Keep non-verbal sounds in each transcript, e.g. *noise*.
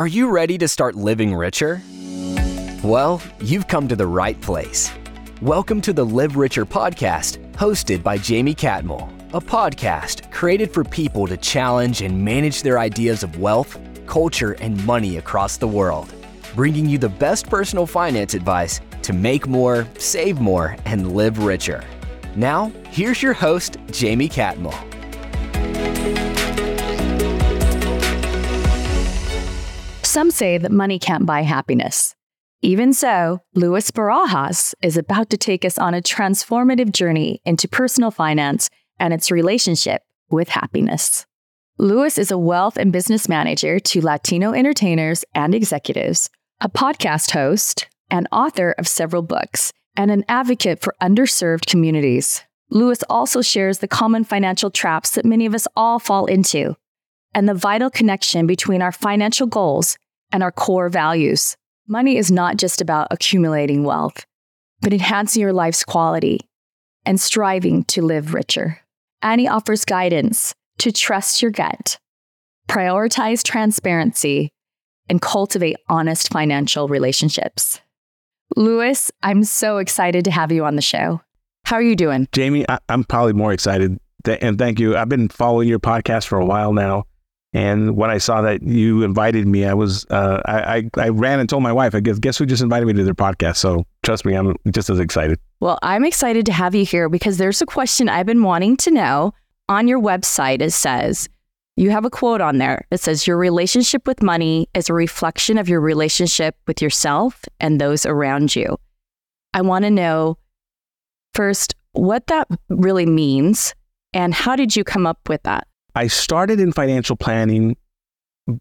Are you ready to start living richer? Well, you've come to the right place. Welcome to the Live Richer podcast, hosted by Jaime Catmull, a podcast created for people to challenge and manage their ideas of wealth, culture, and money across the world, bringing you the best personal finance advice to make more, save more, and live richer. Now, here's your host, Jaime Catmull. Some say that money can't buy happiness. Even so, Louis Barajas is about to take us on a transformative journey into personal finance and its relationship with happiness. Louis is a wealth and business manager to Latino entertainers and executives, a podcast host, and author of several books, and an advocate for underserved communities. Louis also shares the common financial traps that many of us all fall into, and the vital connection between our financial goals and our core values. Money is not just about accumulating wealth, but enhancing your life's quality and striving to live richer. Annie offers guidance to trust your gut, prioritize transparency, and cultivate honest financial relationships. Louis, I'm so excited to have you on the show. How are you doing? Jaime, I, am probably more excited. Th- and thank you. I've been following your podcast for a while now. And when I saw that you invited me, I was uh, I, I, I ran and told my wife. I guess guess who just invited me to their podcast. So trust me, I'm just as excited. Well, I'm excited to have you here because there's a question I've been wanting to know. On your website, it says you have a quote on there. It says your relationship with money is a reflection of your relationship with yourself and those around you. I want to know first what that really means and how did you come up with that? I started in financial planning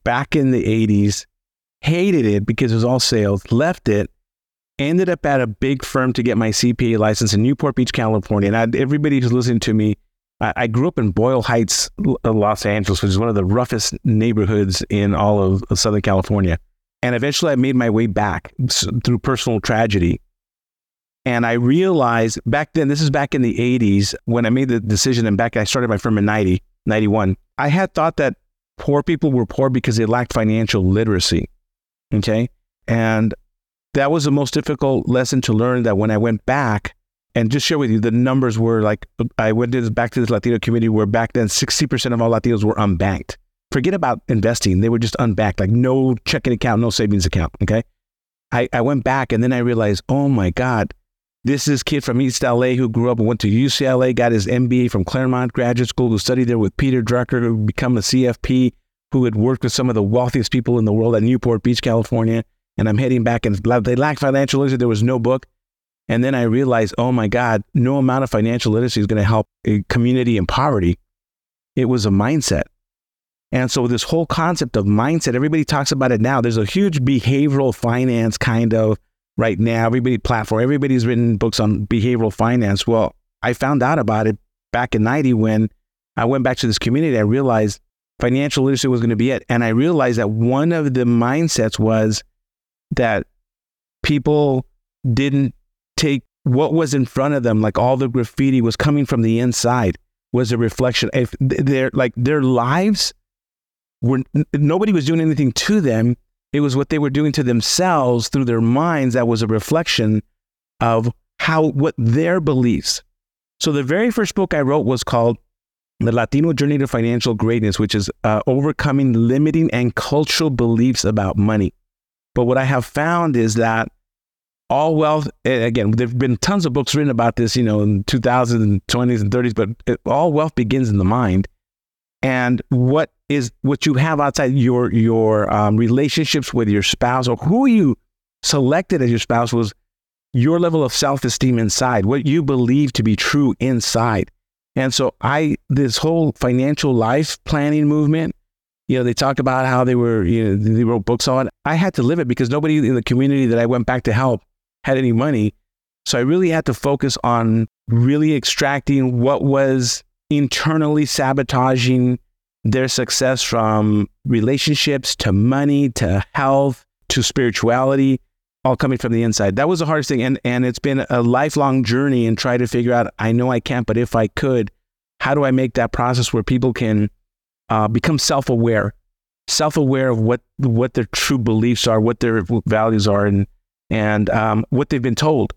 back in the 80s, hated it because it was all sales, left it, ended up at a big firm to get my CPA license in Newport Beach, California. And I, everybody who's listening to me, I, I, grew up in Boyle Heights, uh, Los Angeles, which is one of the roughest neighborhoods in all of Southern California. And eventually I made my way back through personal tragedy. And I realized back then, this is back in the 80s when I made the decision and back, I started my firm in 90. 91. I had thought that poor people were poor because they lacked financial literacy. Okay. And that was the most difficult lesson to learn that when I went back and just share with you, the numbers were like, I went to this, back to this Latino community where back then 60% of all Latinos were unbanked. Forget about investing. They were just unbanked, like no checking account, no savings account. Okay. I, I went back and then I realized, oh my God, this is kid from East LA who grew up and went to UCLA, got his MBA from Claremont Graduate School, who studied there with Peter Drucker, who became a CFP, who had worked with some of the wealthiest people in the world at Newport Beach, California. And I'm heading back and they lack financial literacy. There was no book. And then I realized, oh my God, no amount of financial literacy is going to help a community in poverty. It was a mindset. And so this whole concept of mindset, everybody talks about it now. There's a huge behavioral finance kind of right now. Everybody platform, everybody's written books on behavioral finance. Well, I found out about it back in 90 when I went back to this community. I realized financial literacy was going to be it. And I realized that one of the mindsets was that people didn't take what was in front of them, like all the graffiti was coming from the inside, was a reflection. If their like their lives were nobody was doing anything to them, it was what they were doing to themselves through their minds that was a reflection of how, what their beliefs. So the very first book I wrote was called The Latino Journey to Financial Greatness, which is uh, overcoming limiting and cultural beliefs about money. But what I have found is that all wealth, again, there have been tons of books written about this, you know, in 2000s and 20s and 30s, but all wealth begins in the mind. And what is what you have outside your your um, relationships with your spouse or who you selected as your spouse was your level of self-esteem inside, what you believe to be true inside. And so I this whole financial life planning movement, you know, they talk about how they were, you know, they wrote books on. I had to live it because nobody in the community that I went back to help had any money. So I really had to focus on really extracting what was internally sabotaging their success from relationships to money to health to spirituality, all coming from the inside. That was the hardest thing. And, and it's been a lifelong journey and try to figure out, I know I can't, but if I could, how do I make that process where people can uh, become self aware self-aware of what what their true beliefs are, what their values are, and and um, what they've been told.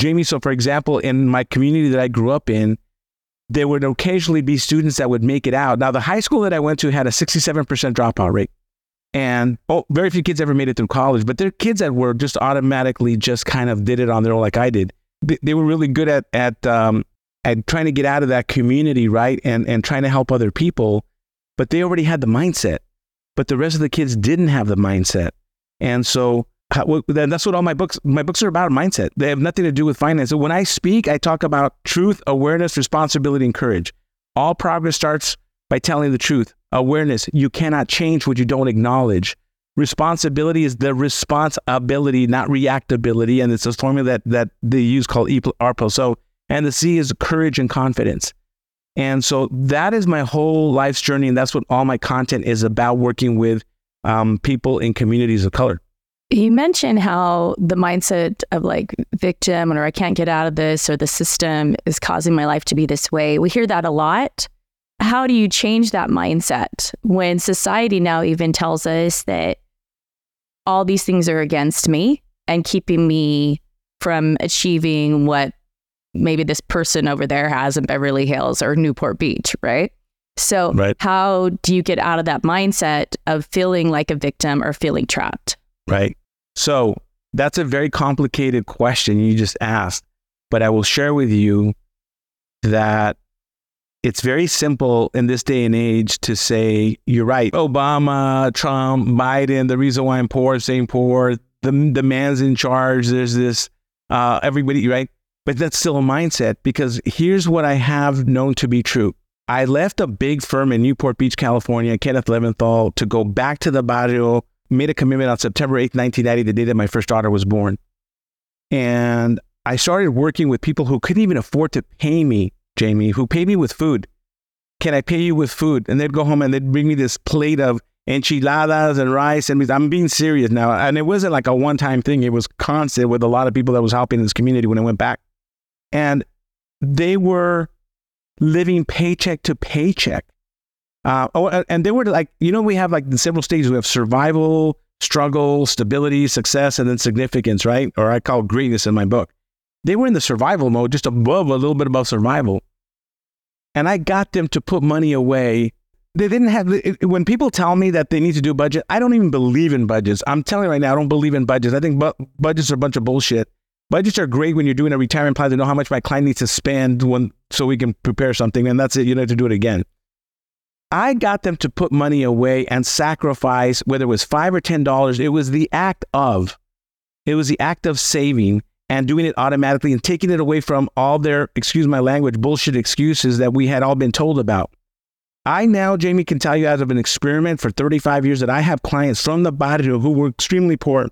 Jaime, so for example, in my community that I grew up in, there would occasionally be students that would make it out. Now, the high school that I went to had a 67% dropout rate. And oh, very few kids ever made it through college, but there are kids that were just automatically just kind of did it on their own, like I did. They, they were really good at, at, um, at trying to get out of that community, right? And, and trying to help other people, but they already had the mindset. But the rest of the kids didn't have the mindset. And so how, that's what all my books my books are about mindset. They have nothing to do with finance. So when i speak i talk about truth awareness responsibility and courage. All progress starts by telling the truth. Awareness. You cannot change what you don't acknowledge. Responsibility is the responsibility not reactability. And it's a formula that that they use called arpo so and the c is courage and confidence. And so that is my whole life's journey. And that's what all my content is about working with um, people in communities of color you mentioned how the mindset of like victim or I can't get out of this or the system is causing my life to be this way. We hear that a lot. How do you change that mindset when society now even tells us that all these things are against me and keeping me from achieving what maybe this person over there has in Beverly Hills or Newport Beach, right? So, right. how do you get out of that mindset of feeling like a victim or feeling trapped? Right. So that's a very complicated question you just asked, but I will share with you that it's very simple in this day and age to say, you're right. Obama, Trump, Biden, the reason why I'm poor saying poor, the, the man's in charge, there's this, uh, everybody, right? But that's still a mindset because here's what I have known to be true. I left a big firm in Newport Beach, California, Kenneth Leventhal, to go back to the barrio made a commitment on September 8th, 1990, the day that my first daughter was born. And I started working with people who couldn't even afford to pay me, Jaime, who paid me with food. Can I pay you with food? And they'd go home and they'd bring me this plate of enchiladas and rice. And I'm being serious now. And it wasn't like a one time thing, it was constant with a lot of people that was helping in this community when I went back. And they were living paycheck to paycheck. Uh, oh, and they were like, you know, we have like several stages. We have survival, struggle, stability, success, and then significance, right? Or I call greatness in my book. They were in the survival mode, just above, a little bit above survival. And I got them to put money away. They didn't have, when people tell me that they need to do budget, I don't even believe in budgets. I'm telling you right now, I don't believe in budgets. I think bu- budgets are a bunch of bullshit. Budgets are great when you're doing a retirement plan to know how much my client needs to spend when, so we can prepare something, and that's it. You don't have to do it again. I got them to put money away and sacrifice, whether it was five or ten dollars. It was the act of, it was the act of saving and doing it automatically and taking it away from all their, excuse my language, bullshit excuses that we had all been told about. I now, Jaime, can tell you out of an experiment for 35 years that I have clients from the barrio who were extremely poor,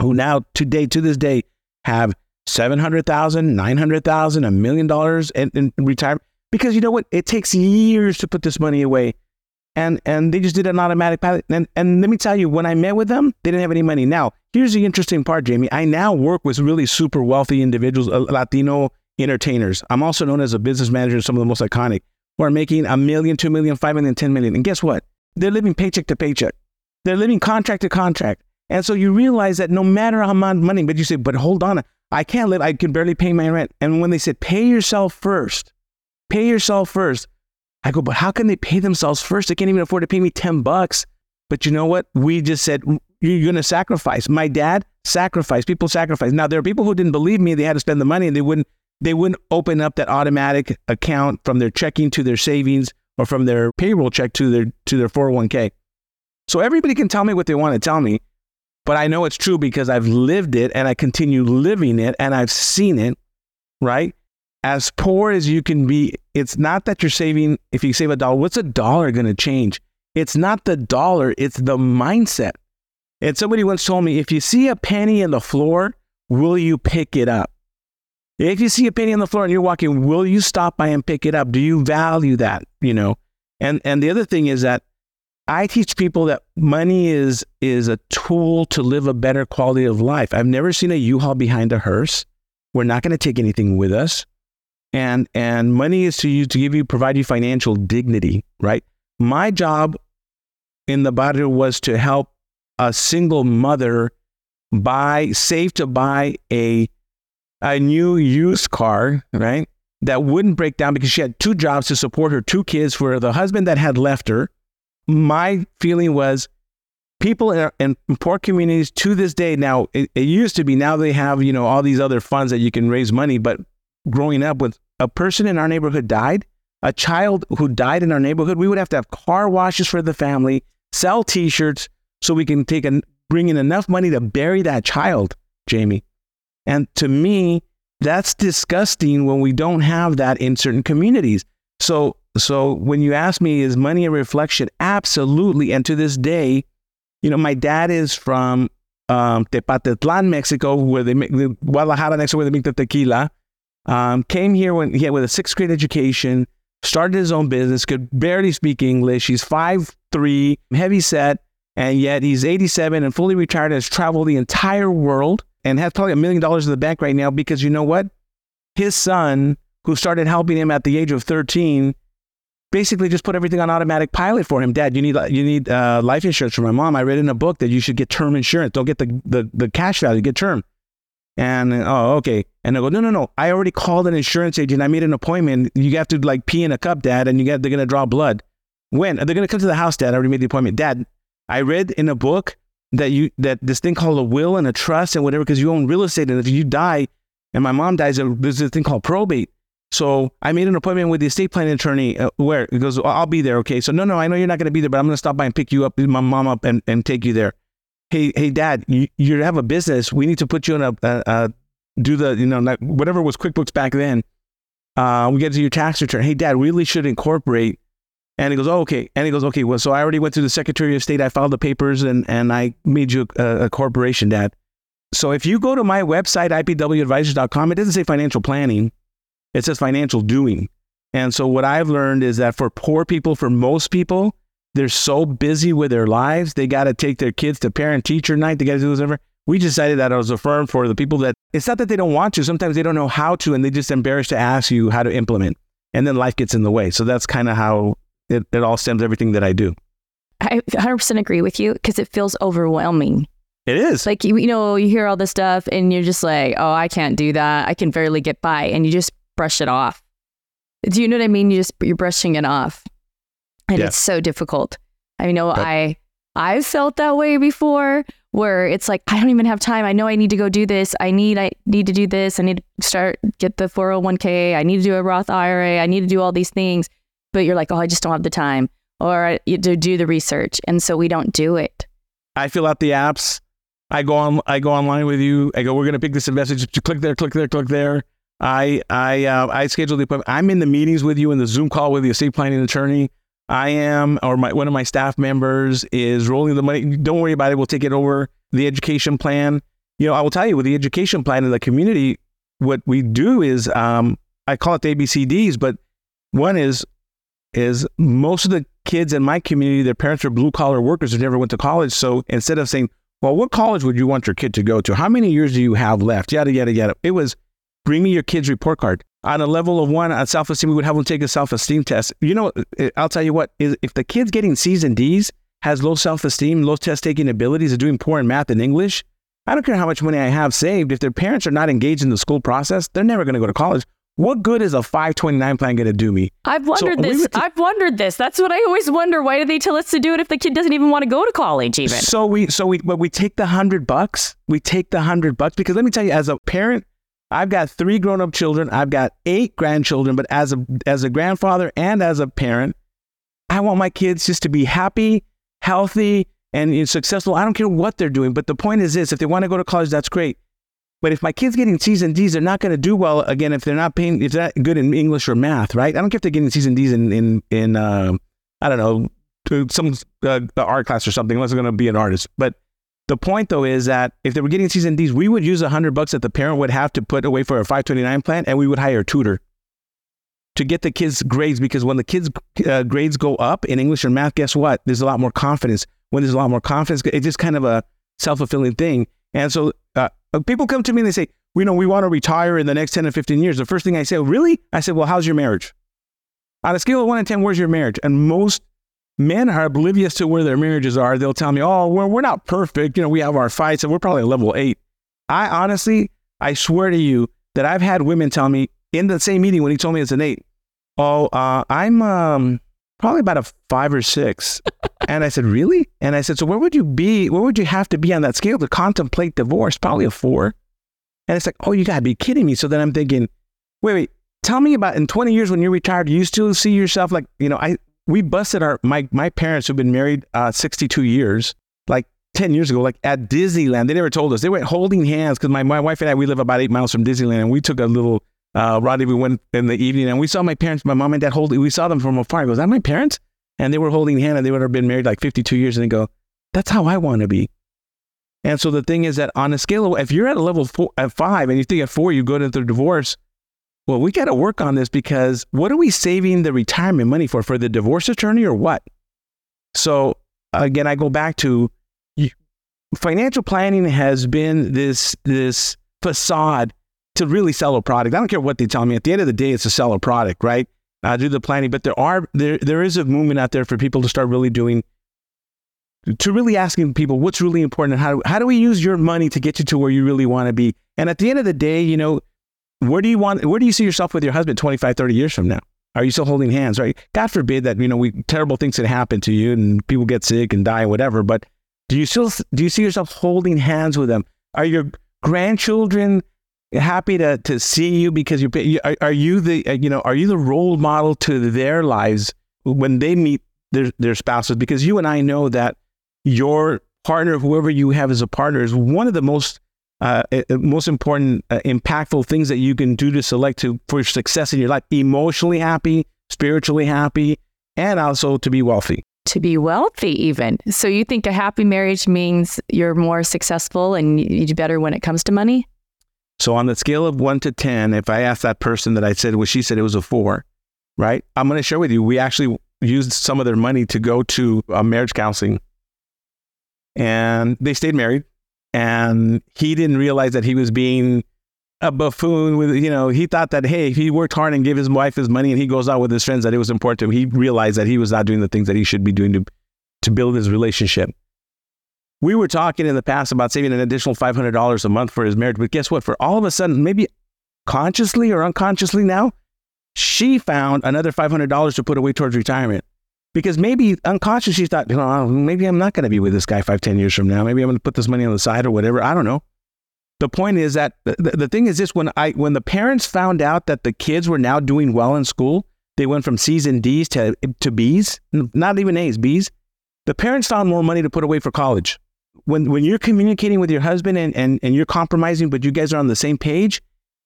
who now today, to this day, have 700,000, 900,000, a million dollars in, in retirement because you know what? It takes years to put this money away. And and they just did an automatic pilot. And and let me tell you, when I met with them, they didn't have any money. Now, here's the interesting part, Jaime. I now work with really super wealthy individuals, uh, Latino entertainers. I'm also known as a business manager of some of the most iconic who are making a million, two million, five million, ten million. And guess what? They're living paycheck to paycheck. They're living contract to contract. And so you realize that no matter how much money, but you say, but hold on, I can't live, I can barely pay my rent. And when they said, pay yourself first, Pay yourself first. I go, but how can they pay themselves first? They can't even afford to pay me 10 bucks. But you know what? We just said, you're going to sacrifice. My dad sacrificed. People sacrifice. Now, there are people who didn't believe me. They had to spend the money and they wouldn't, they wouldn't open up that automatic account from their checking to their savings or from their payroll check to their, to their 401k. So everybody can tell me what they want to tell me, but I know it's true because I've lived it and I continue living it and I've seen it, right? as poor as you can be, it's not that you're saving, if you save a dollar, what's a dollar going to change? It's not the dollar, it's the mindset. And somebody once told me if you see a penny on the floor, will you pick it up? If you see a penny on the floor and you're walking, will you stop by and pick it up? Do you value that? You know? And and the other thing is that I teach people that money is is a tool to live a better quality of life. I've never seen a U-Haul behind a hearse. We're not going to take anything with us and and money is to you to give you provide you financial dignity right my job in the barrio was to help a single mother buy, save to buy a a new used car, right? That wouldn't break down because she had two jobs to support her two kids for the husband that had left her. My feeling was people in, in poor communities to this day now it, it used to be now they have you know all these other funds that you can raise money but growing up with a person in our neighborhood died a child who died in our neighborhood we would have to have car washes for the family sell t-shirts so we can take and bring in enough money to bury that child jaime. And to me that's disgusting when we don't have that in certain communities. So so when you ask me is money a reflection? Absolutely. And to this day you know, my dad is from um, Tepatitlan, Mexico, where they make the Guadalajara next where they make the tequila. Um, came here when he had with a sixth grade education, started his own business, could barely speak English. He's five three, heavy set, and yet he's 87 and fully retired, has traveled the entire world and has probably a million dollars in the bank right now because you know what? His son, who started helping him at the age of 13, basically just put everything on automatic pilot for him. Dad, you need you need uh, life insurance for my mom. I read in a book that you should get term insurance. Don't get the the, the cash value, get term. And oh, okay. And I go, no, no, no. I already called an insurance agent. I made an appointment. You have to like pee in a cup, Dad, and you get they're gonna draw blood. When they're gonna come to the house, Dad. I already made the appointment. Dad, I read in a book that you that this thing called a will and a trust and whatever because you own real estate and if you die and my mom dies, there's a thing called probate. So I made an appointment with the estate planning attorney. Uh, where he goes, I'll be there. Okay. So no, no, I know you're not going to be there, but I'm going to stop by and pick you up, my mom up, and, and take you there. Hey, hey, Dad, you, you have a business. We need to put you in a, a, a do the you know whatever was QuickBooks back then. Uh, we get to your tax return. Hey, Dad, we really should incorporate. And he goes, oh, okay. And he goes, okay. Well, so I already went to the Secretary of State. I filed the papers, and and I made you a, a corporation, Dad. So if you go to my website, ipwadvisors.com, it doesn't say financial planning it says financial doing. And so what I've learned is that for poor people, for most people, they're so busy with their lives, they got to take their kids to parent teacher night. They got to do whatever. We decided that as a firm for the people that it's not that they don't want to. Sometimes they don't know how to, and they just embarrassed to ask you how to implement. And then life gets in the way. So that's kind of how it, it all stems everything that I do. I 100% agree with you because it feels overwhelming. It is. Like, you, you know, you hear all this stuff and you're just like, oh, I can't do that. I can barely get by. And you just brush it off. Do you know what I mean? You just you're brushing it off, and yeah. it's so difficult. I know I I've felt that way before, where it's like I don't even have time. I know I need to go do this. I need I need to do this. I need to start get the 401k. I need to do a Roth IRA. I need to do all these things. But you're like, oh, I just don't have the time, or to do the research, and so we don't do it. I fill out the apps. I go on. I go online with you. I go. We're gonna pick this message. Click there. Click there. Click there. I I uh, I schedule the appointment. I'm in the meetings with you in the Zoom call with the estate planning attorney. I am, or my one of my staff members is rolling the money. Don't worry about it. We'll take it over. The education plan. You know, I will tell you with the education plan in the community, what we do is um, I call it the ABCDs, but one is is most of the kids in my community, their parents are blue collar workers who never went to college. So instead of saying, well, what college would you want your kid to go to? How many years do you have left? Yada, yada, yada. It was Bring me your kid's report card. On a level of one on self esteem, we would have them take a self esteem test. You know, eh, I'll tell you what, if the kid's getting C's and D's, has low self esteem, low test taking abilities, is doing poor in math and English, I don't care how much money I have saved. If their parents are not engaged in the school process, they're never going to go to college. What good is a 529 plan going to do me? I've wondered so this. I've wondered this. That's what I always wonder. Why do they tell us to do it if the kid doesn't even want to go to college even? So we so we but we take the 100 bucks. We take the 100 bucks because let me tell you as a parent, I've got three grown up children. I've got eight grandchildren. But as a as a grandfather and as a parent, I want my kids just to be happy, healthy, and successful. I don't care what they're doing. But the point is this: if they want to go to college, that's great. But if my kids getting C's and D's, they're not going to do well again if they're not paying, if they're not good in English or math, right? I don't care if they're getting C's and D's in in in uh, I don't know some uh, art class or something, unless they're going to be an artist. But the point though is that if they were getting and D's, we would use a hundred bucks that the parent would have to put away for a 529 plan, and we would hire a tutor to get the kids' grades. Because when the kids' uh, grades go up in English and math, guess what? There's a lot more confidence. When there's a lot more confidence, it's just kind of a self fulfilling thing. And so uh, people come to me and they say, "We know we want to retire in the next 10 or 15 years." The first thing I say, oh, "Really?" I said, "Well, how's your marriage?" On a scale of one to ten, where's your marriage? And most men are oblivious to where their marriages are. They'll tell me, "Oh, we're not perfect. You know, we have our fights, and we're probably a level eight. I honestly, I swear to you that I've had women tell me in the same meeting when he told me it's an eight, "Oh, uh, I'm um, probably about a five or six. and I said, "Really?" And I said, "So where would you be? Where would you have to be on that scale to contemplate divorce? Probably a four. And it's like, "Oh, you gotta be kidding me!" So then I'm thinking, "Wait, wait." Tell me about in 20 years when you're retired, do you still see yourself like, you know, I we busted our my my parents who've been married uh, 62 years, like 10 years ago, like at Disneyland. They never told us. They went holding hands because my, my wife and I, we live about eight miles from Disneyland. And we took a little uh, rendezvous went in the evening and we saw my parents, my mom and dad holding, we saw them from afar. I go, is that my parents? And they were holding hands and they would have been married like 52 years. And they go, that's how I want to be. And so the thing is that on a scale of, if you're at a level four, at five and you think at four, you go to the divorce, well, we got to work on this because what are we saving the retirement money for? For the divorce attorney or what? So again, I go back to financial planning has been this this facade to really sell a product. I don't care what they tell me. At the end of the day, it's to sell a product, right? I do the planning, but there are there there is a movement out there for people to start really doing to really asking people what's really important and how how do we use your money to get you to where you really want to be. And at the end of the day, you know, where do you want where do you see yourself with your husband 25 30 years from now? Are you still holding hands right? God forbid that you know we terrible things can happen to you and people get sick and die or whatever but do you still do you see yourself holding hands with them? Are your grandchildren happy to to see you because you are, are you the uh, you know are you the role model to their lives when they meet their their spouses? Because you and I know that your partner whoever you have as a partner is one of the most uh, most important, uh, impactful things that you can do to select to for success in your life, emotionally happy, spiritually happy, and also to be wealthy. To be wealthy, even. So you think a happy marriage means you're more successful and you do better when it comes to money? So on the scale of one to 10, if I asked that person that I said, well, she said it was a four, right? I'm going to share with you, we actually used some of their money to go to a marriage counseling and they stayed married and he didn't realize that he was being a buffoon with you know he thought that hey if he worked hard and gave his wife his money and he goes out with his friends that it was important to him. He realized that he was not doing the things that he should be doing to to build his relationship. We were talking in the past about saving an additional $500 a month for his marriage but guess what? For all of a sudden maybe consciously or unconsciously now she found another $500 to put away towards retirement because maybe unconsciously she thought, oh, you know, maybe I'm not going to be with this guy five, ten years from now. Maybe I'm going to put this money on the side or whatever. I don't know. The point is that the, the thing is this: when I when the parents found out that the kids were now doing well in school, they went from C's and D's to to B's, not even A's, B's. The parents found more money to put away for college. When when you're communicating with your husband and, and, and you're compromising, but you guys are on the same page,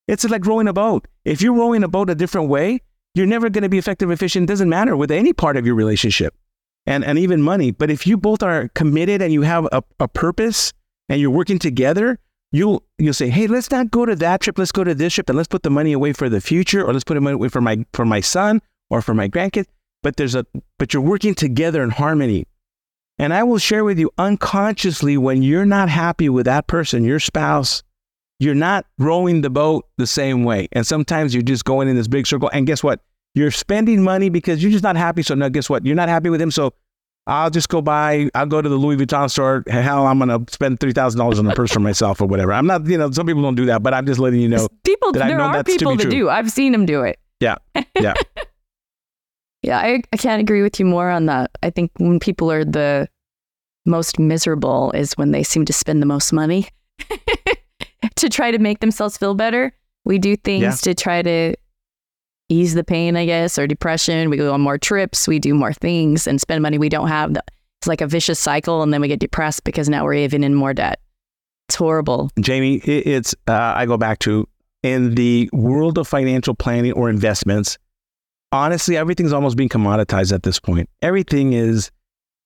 it's like rowing a boat. If you're rowing a boat a different way, you're never going to be effective, efficient. Doesn't matter with any part of your relationship and, and even money. But if you both are committed and you have a, a purpose and you're working together, you'll you'll say, hey, let's not go to that trip. Let's go to this trip and let's put the money away for the future, or let's put the money away for my for my son or for my grandkids. But there's a but you're working together in harmony. And I will share with you unconsciously when you're not happy with that person, your spouse, you're not rowing the boat the same way. And sometimes you're just going in this big circle. And guess what? You're spending money because you're just not happy. So now guess what? You're not happy with him. So I'll just go buy, I'll go to the Louis Vuitton store. Hell, I'm going to spend $3,000 on a purse for myself or whatever. I'm not, you know, some people don't do that, but I'm just letting you know. People, there are people that do. I've seen them do it. Yeah. Yeah. *laughs* yeah. I, I can't agree with you more on that. I think when people are the most miserable is when they seem to spend the most money. *laughs* to try to make themselves feel better. We do things yeah. to try to ease the pain, I guess, or depression. We go on more trips, we do more things and spend money we don't have. It's like a vicious cycle. And then we get depressed because now we're even in more debt. It's horrible. Jaime, it's, uh, I go back to in the world of financial planning or investments, honestly, everything's almost being commoditized at this point. Everything is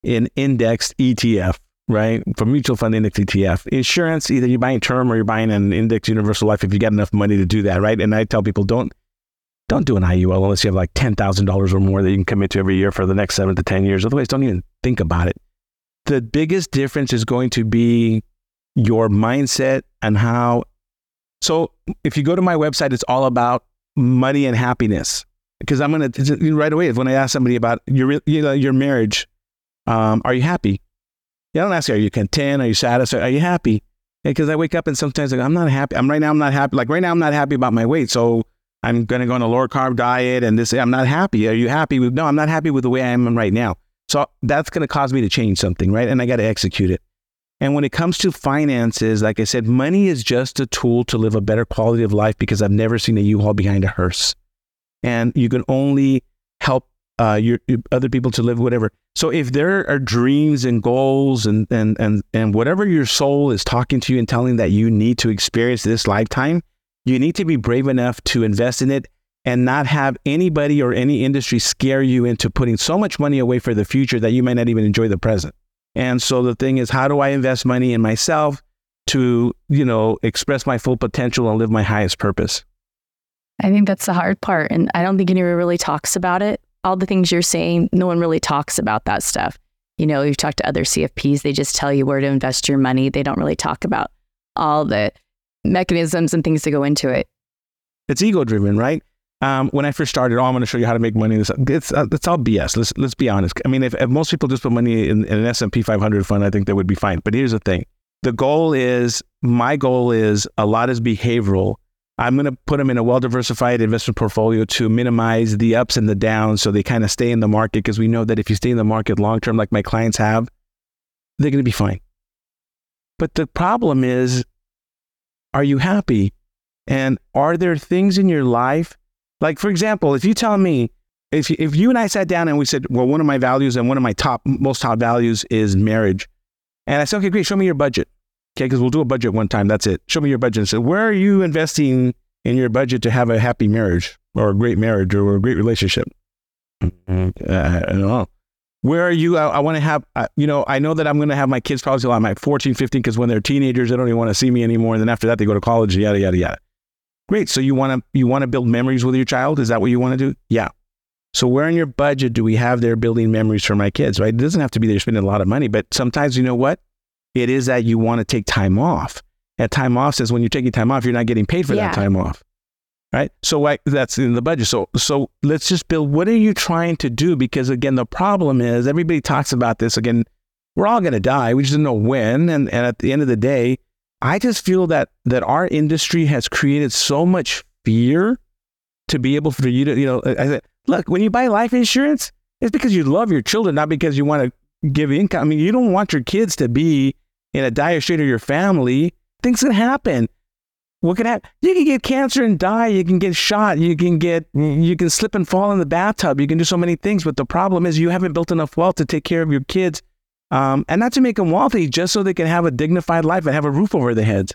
an indexed ETF right? For mutual fund index ETF. Insurance, either you're buying term or you're buying an index universal life if you got enough money to do that, right? And I tell people don't don't do an IUL unless you have like ten thousand dollars or more that you can commit to every year for the next seven to ten years. Otherwise, don't even think about it. The biggest difference is going to be your mindset and how. So if you go to my website, it's all about money and happiness. Because I'm gonna right away when I ask somebody about your you know, your marriage, Um, are you happy? Yeah, I don't ask you, are you content? Are you satisfied? Are you happy? Because I wake up and sometimes like, I'm not happy. I'm right now, I'm not happy. Like right now, I'm not happy about my weight. So I'm going to go on a lower carb diet and this, I'm not happy. Are you happy with, no, I'm not happy with the way I am right now. So that's going to cause me to change something, right? And I got to execute it. And when it comes to finances, like I said, money is just a tool to live a better quality of life because I've never seen a U-Haul behind a hearse. And you can only help uh, your, your, other people to live whatever. So if there are dreams and goals and, and, and, and whatever your soul is talking to you and telling that you need to experience this lifetime, you need to be brave enough to invest in it and not have anybody or any industry scare you into putting so much money away for the future that you might not even enjoy the present. And so the thing is, how do I invest money in myself to, you know, express my full potential and live my highest purpose? I think that's the hard part. And I don't think anyone really talks about it. All the things you're saying, no one really talks about that stuff. You know, you've talked to other CFPs, they just tell you where to invest your money. They don't really talk about all the mechanisms and things to go into it. It's ego driven, right? Um, when I first started, oh, I'm going to show you how to make money. It's uh, it's all BS. Let's let's be honest. I mean, if, if most people just put money in, in an S and P 500 fund, I think that would be fine. But here's the thing: the goal is my goal is a lot is behavioral. I'm going to put them in a well diversified investment portfolio to minimize the ups and the downs, so they kind of stay in the market. Because we know that if you stay in the market long term, like my clients have, they're going to be fine. But the problem is, are you happy? And are there things in your life like, for example, if you tell me, if, if you and I sat down and we said, well, one of my values and one of my top, most top values is marriage. And I said, okay, great, show me your budget. Okay, because we'll do a budget one time. That's it. Show me your budget. And so, where are you investing in your budget to have a happy marriage or a great marriage or a great relationship? Mm-hmm. Uh, I don't know. Where are you? I, I want to have, uh, you know, I know that I'm going to have my kids probably till I'm like 14, 15, because when they're teenagers, they don't even want to see me anymore. And then after that, they go to college, yada, yada, yada. Great. So you want to you want to build memories with your child? Is that what you want to do? Yeah. So where in your budget do we have there building memories for my kids? Right? It doesn't have to be that you're spending a lot of money, but sometimes you know what? It is that you want to take time off. And time off says when you're taking time off, you're not getting paid for yeah. that time off. Right. So that's in the budget. So so let's just build. What are you trying to do? Because again, the problem is everybody talks about this. Again, we're all going to die. We just don't know when. And and at the end of the day, I just feel that that our industry has created so much fear to be able for you to, you know, I said, look, when you buy life insurance, it's because you love your children, not because you want to give income. I mean, you don't want your kids to be in a dire state of your family. Things can happen. What can happen? You can get cancer and die. You can get shot. You can get, you can slip and fall in the bathtub. You can do so many things. But the problem is you haven't built enough wealth to take care of your kids um, and not to make them wealthy, just so they can have a dignified life and have a roof over their heads.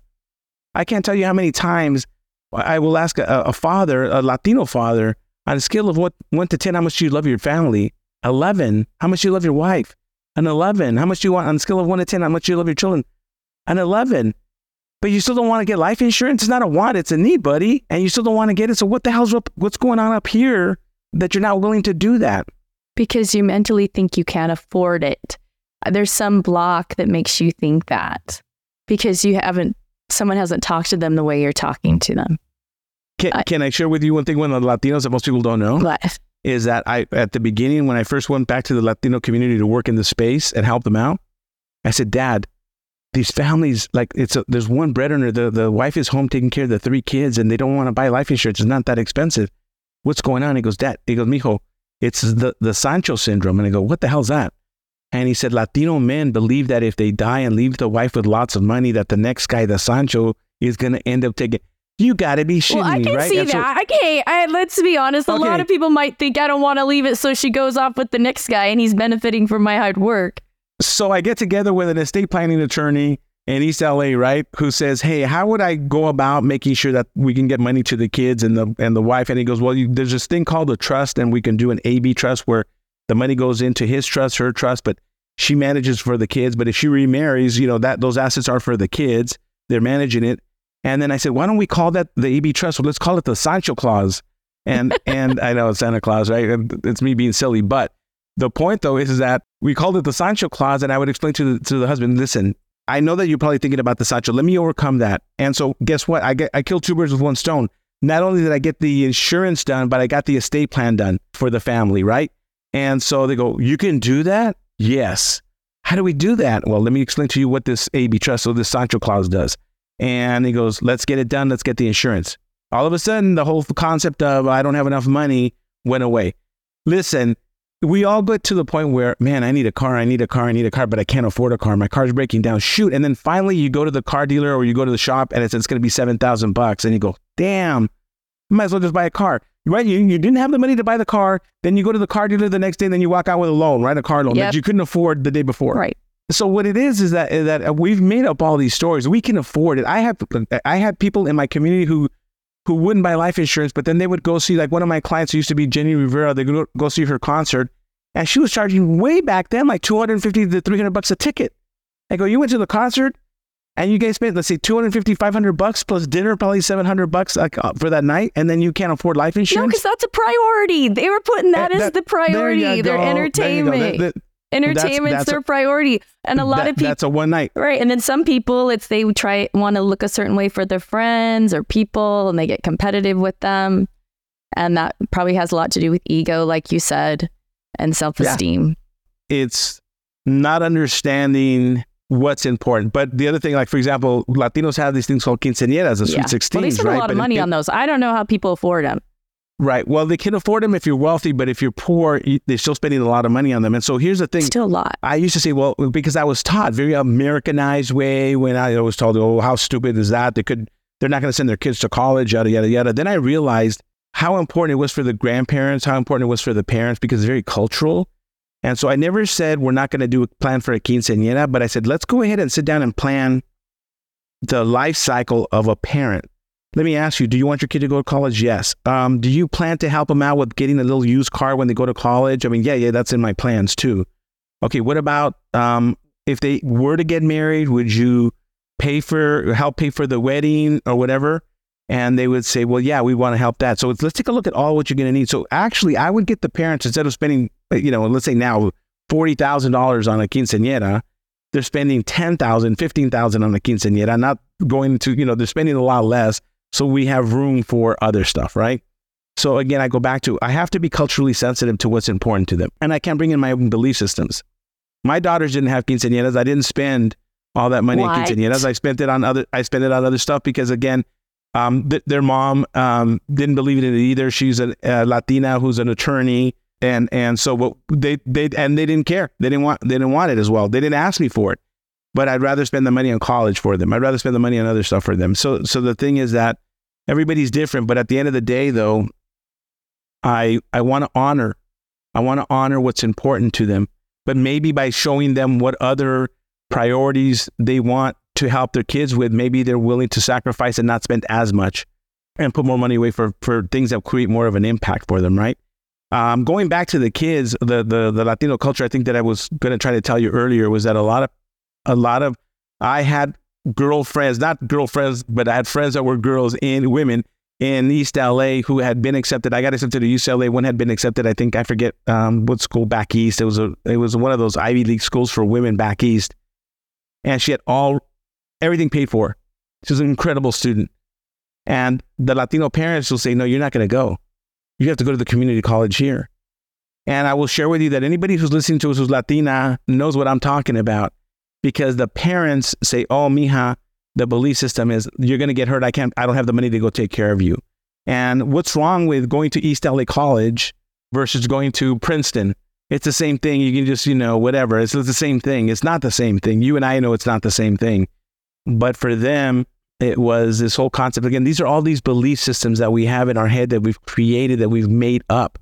I can't tell you how many times I will ask a, a father, a Latino father, on a scale of what, 1 to 10, how much do you love your family? 11, how much do you love your wife? An 11, how much do you want on a scale of 1 to 10, how much do you love your children? An 11. But you still don't want to get life insurance? It's not a want, it's a need, buddy. And you still don't want to get it. So what the hell's up, what's going on up here that you're not willing to do that? Because you mentally think you can't afford it there's some block that makes you think that because you haven't someone hasn't talked to them the way you're talking to them. Can, I, can I share with you one thing? One of the Latinos that most people don't know what? is that I at the beginning when I first went back to the Latino community to work in the space and help them out, I said, Dad, these families like it's a, there's one breadwinner. The the wife is home taking care of the three kids, and they don't want to buy life insurance. It's not that expensive. What's going on? He goes, Dad. He goes, Mijo, it's the the Sancho syndrome. And I go, What the hell's that? And he said Latino men believe that if they die and leave the wife with lots of money, that the next guy, the Sancho, is going to end up taking. You got to be shitting well, I can me, right? see and that. Okay, I, let's be honest. Okay. A lot of people might think I don't want to leave it, so she goes off with the next guy, and he's benefiting from my hard work. So I get together with an estate planning attorney in East LA, right? Who says, "Hey, how would I go about making sure that we can get money to the kids and the and the wife?" And he goes, "Well, you, there's this thing called a trust, and we can do an AB trust where the money goes into his trust, her trust, but she manages for the kids. But if she remarries, you know, that those assets are for the kids. They're managing it. And then I said, why don't we call that the AB trust? Well, let's call it the Sancho Clause. And and I know it's Santa Claus, right? It's me being silly, but the point though is, is that we called it the Sancho Clause, and I would explain to the, to the husband, listen, I know that you're probably thinking about the Sancho. Let me overcome that. And so guess what? I get I killed two birds with one stone. Not only did I get the insurance done, but I got the estate plan done for the family, right? And so they go, You can do that? Yes. How do we do that? Well, let me explain to you what this AB trust, so this Sancho clause does. And he goes, let's get it done. Let's get the insurance. All of a sudden, the whole concept of I don't have enough money went away. Listen, we all get to the point where, man, I need a car, I need a car, I need a car, but I can't afford a car. My car's breaking down. Shoot. And then finally you go to the car dealer or you go to the shop and it's, it's going to be 7,000 bucks. And you go, damn, might as well just buy a car. Right? You, you didn't have the money to buy the car. Then you go to the car dealer the next day and then you walk out with a loan, right? A car loan Yep. that you couldn't afford the day before. Right. So what it is is that is that uh, we've made up all these stories. We can afford it. I have I had people in my community who who wouldn't buy life insurance, but then they would go see like one of my clients who used to be Jenni Rivera. They go go see her concert, and she was charging way back then like two hundred and fifty to three hundred bucks a ticket. I go, you went to the concert, and you guys spent let's say 250 500 bucks plus dinner, probably seven hundred bucks like uh, for that night, and then you can't afford life insurance. No, because that's a priority. They were putting that Uh, as that- the priority. Their go. There you go. entertainment. That- that- Entertainment's that's a- their priority. And a lot of people that's a one night. Right. And then some people, it's they try want to look a certain way for their friends or people and they get competitive with them. And that probably has a lot to do with ego, like you said, and self esteem. it's not understanding what's important. But the other thing, like for example, Latinos have these things called quinceañeras, the sweet sixteens, Well, they spend right? a lot But of money on those. I don't know how people afford them. Right. Well, they can afford them if you're wealthy, but if you're poor, they're still spending a lot of money on them. And so here's the thing. Still a lot. I used to say, well, because I was taught very Americanized way when I was told, oh, how stupid is that? They could, they're not going to send their kids to college, yada yada yada. Then I realized how important it was for the grandparents, how important it was for the parents, because it's very cultural. And so I never said we're not going to do a plan for a quinceañera, but I said let's go ahead and sit down and plan the life cycle of a parent. Let me ask you: Do you want your kid to go to college? Yes. Um, do you plan to help them out with getting a little used car when they go to college? I mean, yeah, yeah, that's in my plans too. Okay, what about um, if they were to get married? Would you pay for help pay for the wedding or whatever? And they would say, well, yeah, we want to help that. So it's, let's take a look at all what you're going to need. So actually, I would get the parents instead of spending, you know, let's say now forty thousand dollars on a quinceañera, they're spending ten thousand, fifteen thousand on a quinceañera, not going to, you know, they're spending a lot less. So we have room for other stuff, right? So again, I go back to I have to be culturally sensitive to what's important to them, and I can't bring in my own belief systems. My daughters didn't have quinceañeras. I didn't spend all that money What? on quinceañeras. I spent it on other. I spent it on other stuff because again, um, th- their mom um, didn't believe in it either. She's a, a Latina who's an attorney, and and so what they they and they didn't care. They didn't want they didn't want it as well. They didn't ask me for it, but I'd rather spend the money on college for them. I'd rather spend the money on other stuff for them. So so the thing is that everybody's different, but at the end of the day, though, I I want to honor, I want to honor what's important to them, but maybe by showing them what other priorities they want to help their kids with, maybe they're willing to sacrifice and not spend as much and put more money away for, for things that create more of an impact for them, right? Um, going back to the kids, the, the, the Latino culture, I think that I was going to try to tell you earlier was that a lot of, a lot of, I had girlfriends, not girlfriends, but I had friends that were girls and women in East LA who had been accepted. I got accepted to UCLA. One had been accepted. I think I forget um, what school back east. It was a, it was one of those Ivy League schools for women back east, and she had all everything paid for. She was an incredible student. And the Latino parents will say, no, you're not going to go. You have to go to the community college here. And I will share with you that anybody who's listening to us who's Latina knows what I'm talking about because the parents say, oh, mija, the belief system is you're going to get hurt. I can't, I don't have the money to go take care of you. And what's wrong with going to East LA College versus going to Princeton? It's the same thing. You can just, you know, whatever. It's, it's the same thing. It's not the same thing. You and I know it's not the same thing. But for them, it was this whole concept. Again, these are all these belief systems that we have in our head that we've created, that we've made up.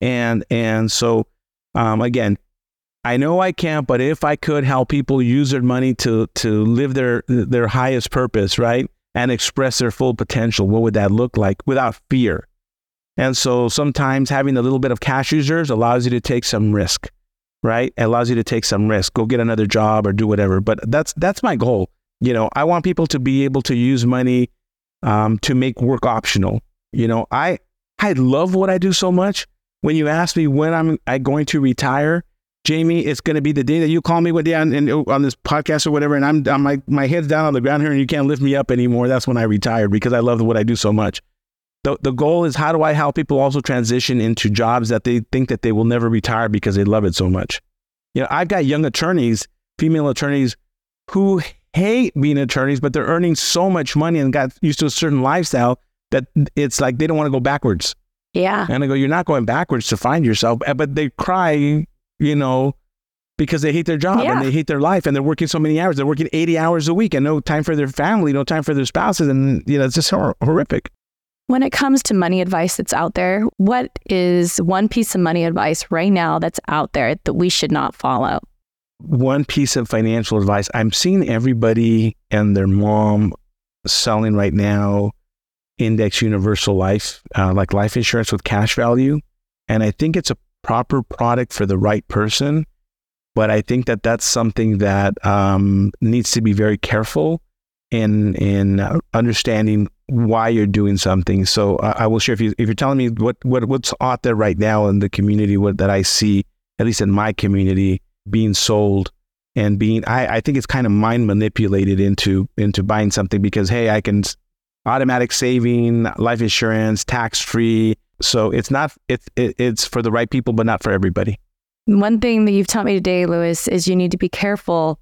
And and so um, again, I know I can't, but if I could help people use their money to to live their their highest purpose, right? And express their full potential, what would that look like without fear? And so sometimes having a little bit of cash reserves allows you to take some risk, right? It allows you to take some risk, go get another job or do whatever. But that's that's my goal. You know, I want people to be able to use money um, to make work optional. You know, I I love what I do so much. When you ask me when I'm I going to retire, Jaime, it's going to be the day that you call me one day on, on this podcast or whatever, and I'm, I'm my my head's down on the ground here, and you can't lift me up anymore. That's when I retired because I love what I do so much. The the goal is how do I help people also transition into jobs that they think that they will never retire because they love it so much. You know, I've got young attorneys, female attorneys who hate being attorneys, but they're earning so much money and got used to a certain lifestyle that it's like they don't want to go backwards. Yeah. And I go, you're not going backwards to find yourself, eh, but they cry, you know, because they hate their job Yeah. and they hate their life and they're working so many hours. They're working 80 hours a week and no time for their family, no time for their spouses. And, you know, it's just hor- horrific. When it comes to money advice that's out there, what is one piece of money advice right now that's out there that we should not follow? One piece of financial advice I'm seeing everybody and their mom selling right now index universal life, uh, like life insurance with cash value. And I think it's a proper product for the right person. But I think that that's something that um, needs to be very careful in in uh, understanding why you're doing something. So uh, I will share if you if you're telling me what what what's out there right now in the community, what that I see, at least in my community, being sold and being I, I think it's kind of mind manipulated into into buying something because hey I can automatic saving life insurance tax free. So it's not it's it, it's for the right people but not for everybody. One thing that you've taught me today, Louis, is you need to be careful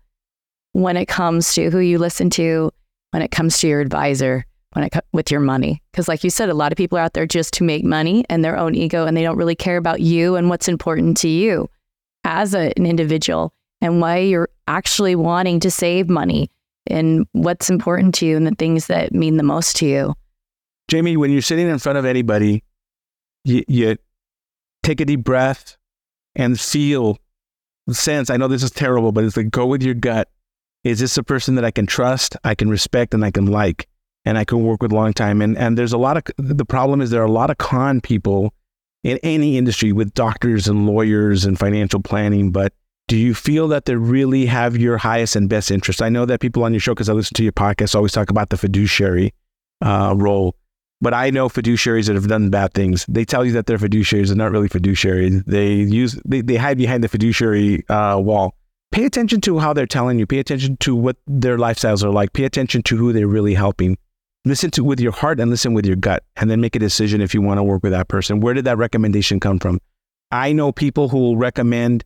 when it comes to who you listen to, when it comes to your advisor, when it with your money. Because, like you said, a lot of people are out there just to make money and their own ego, and they don't really care about you and what's important to you as a, an individual and why you're actually wanting to save money and what's important to you and the things that mean the most to you. Jaime when you're sitting in front of anybody you, you take a deep breath and feel sense I know this is terrible but it's like go with your gut. Is this a person that I can trust I can respect and I can like? And I can work with long time. And and there's a lot of the problem is there are a lot of con people in any industry with doctors and lawyers and financial planning but do you feel that they really have your highest and best interest I know that people on your show because I listen to your podcast always talk about the fiduciary uh, role but I know fiduciaries that have done bad things. They tell you that they're fiduciaries. They're not really fiduciaries. They use they, they hide behind the fiduciary uh, wall. Pay attention to how they're telling you. Pay attention to what their lifestyles are like. Pay attention to who they're really helping. Listen to with your heart and listen with your gut, and then make a decision if you want to work with that person. Where did that recommendation come from? I know people who will recommend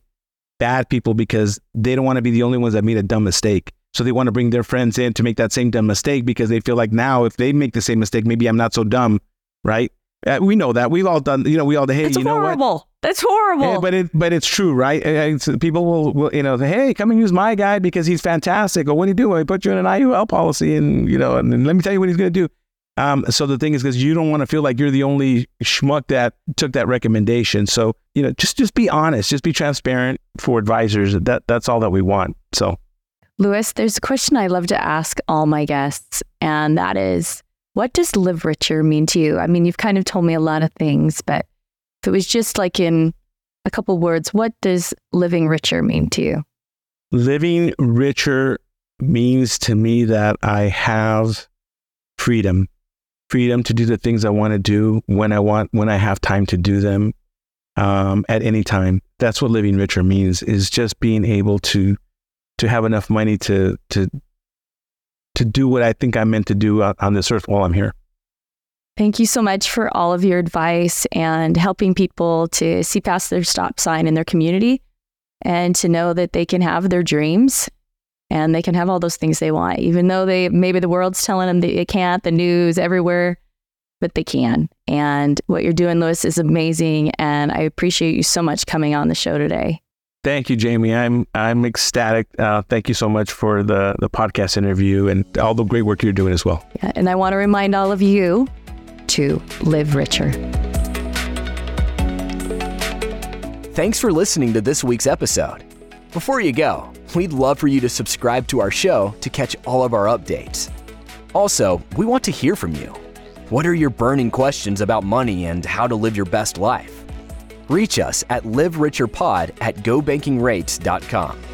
bad people because they don't want to be the only ones that made a dumb mistake. So they want to bring their friends in to make that same dumb mistake because they feel like now if they make the same mistake, maybe I'm not so dumb, right? Uh, we know that we've all done. You know, we all hey, That's you know what? horrible. That's horrible. Yeah, but it but it's true, right? It's- people will, will you know say, hey, come and use my guy because he's fantastic. Or what do you do? I put you in an IUL policy, and you know, and, then let me tell you what he's going to do. Um, so the thing is, because you don't want to feel like you're the only schmuck that took that recommendation. So you know, just just be honest, just be transparent for advisors. That that's all that we want. So Louis, there's a question I love to ask all my guests, and that is what does live richer mean to you? I mean, you've kind of told me a lot of things, but if it was just like in a couple words, what does living richer mean to you? living richer means to me that I have freedom, freedom to do the things I want to do when I want, when I have time to do them, um, at any time. That's what living richer means: is just being able to to have enough money to to to do what I think I'm meant to do on, this earth while I'm here. Thank you so much for all of your advice and helping people to see past their stop sign in their community and to know that they can have their dreams and they can have all those things they want, even though they maybe the world's telling them that they can't, the news everywhere, but they can. And what you're doing, Louis, is amazing. And I appreciate you so much coming on the show today. Thank you, Jaime. I'm I'm ecstatic. Uh, thank you so much for the the podcast interview and all the great work you're doing as well. Yeah, and I want to remind all of you to live richer. Thanks for listening to this week's episode. Before you go, we'd love for you to subscribe to our show to catch all of our updates. Also, we want to hear from you. What are your burning questions about money and how to live your best life? Reach us at livericherpod at gobankingrates.com.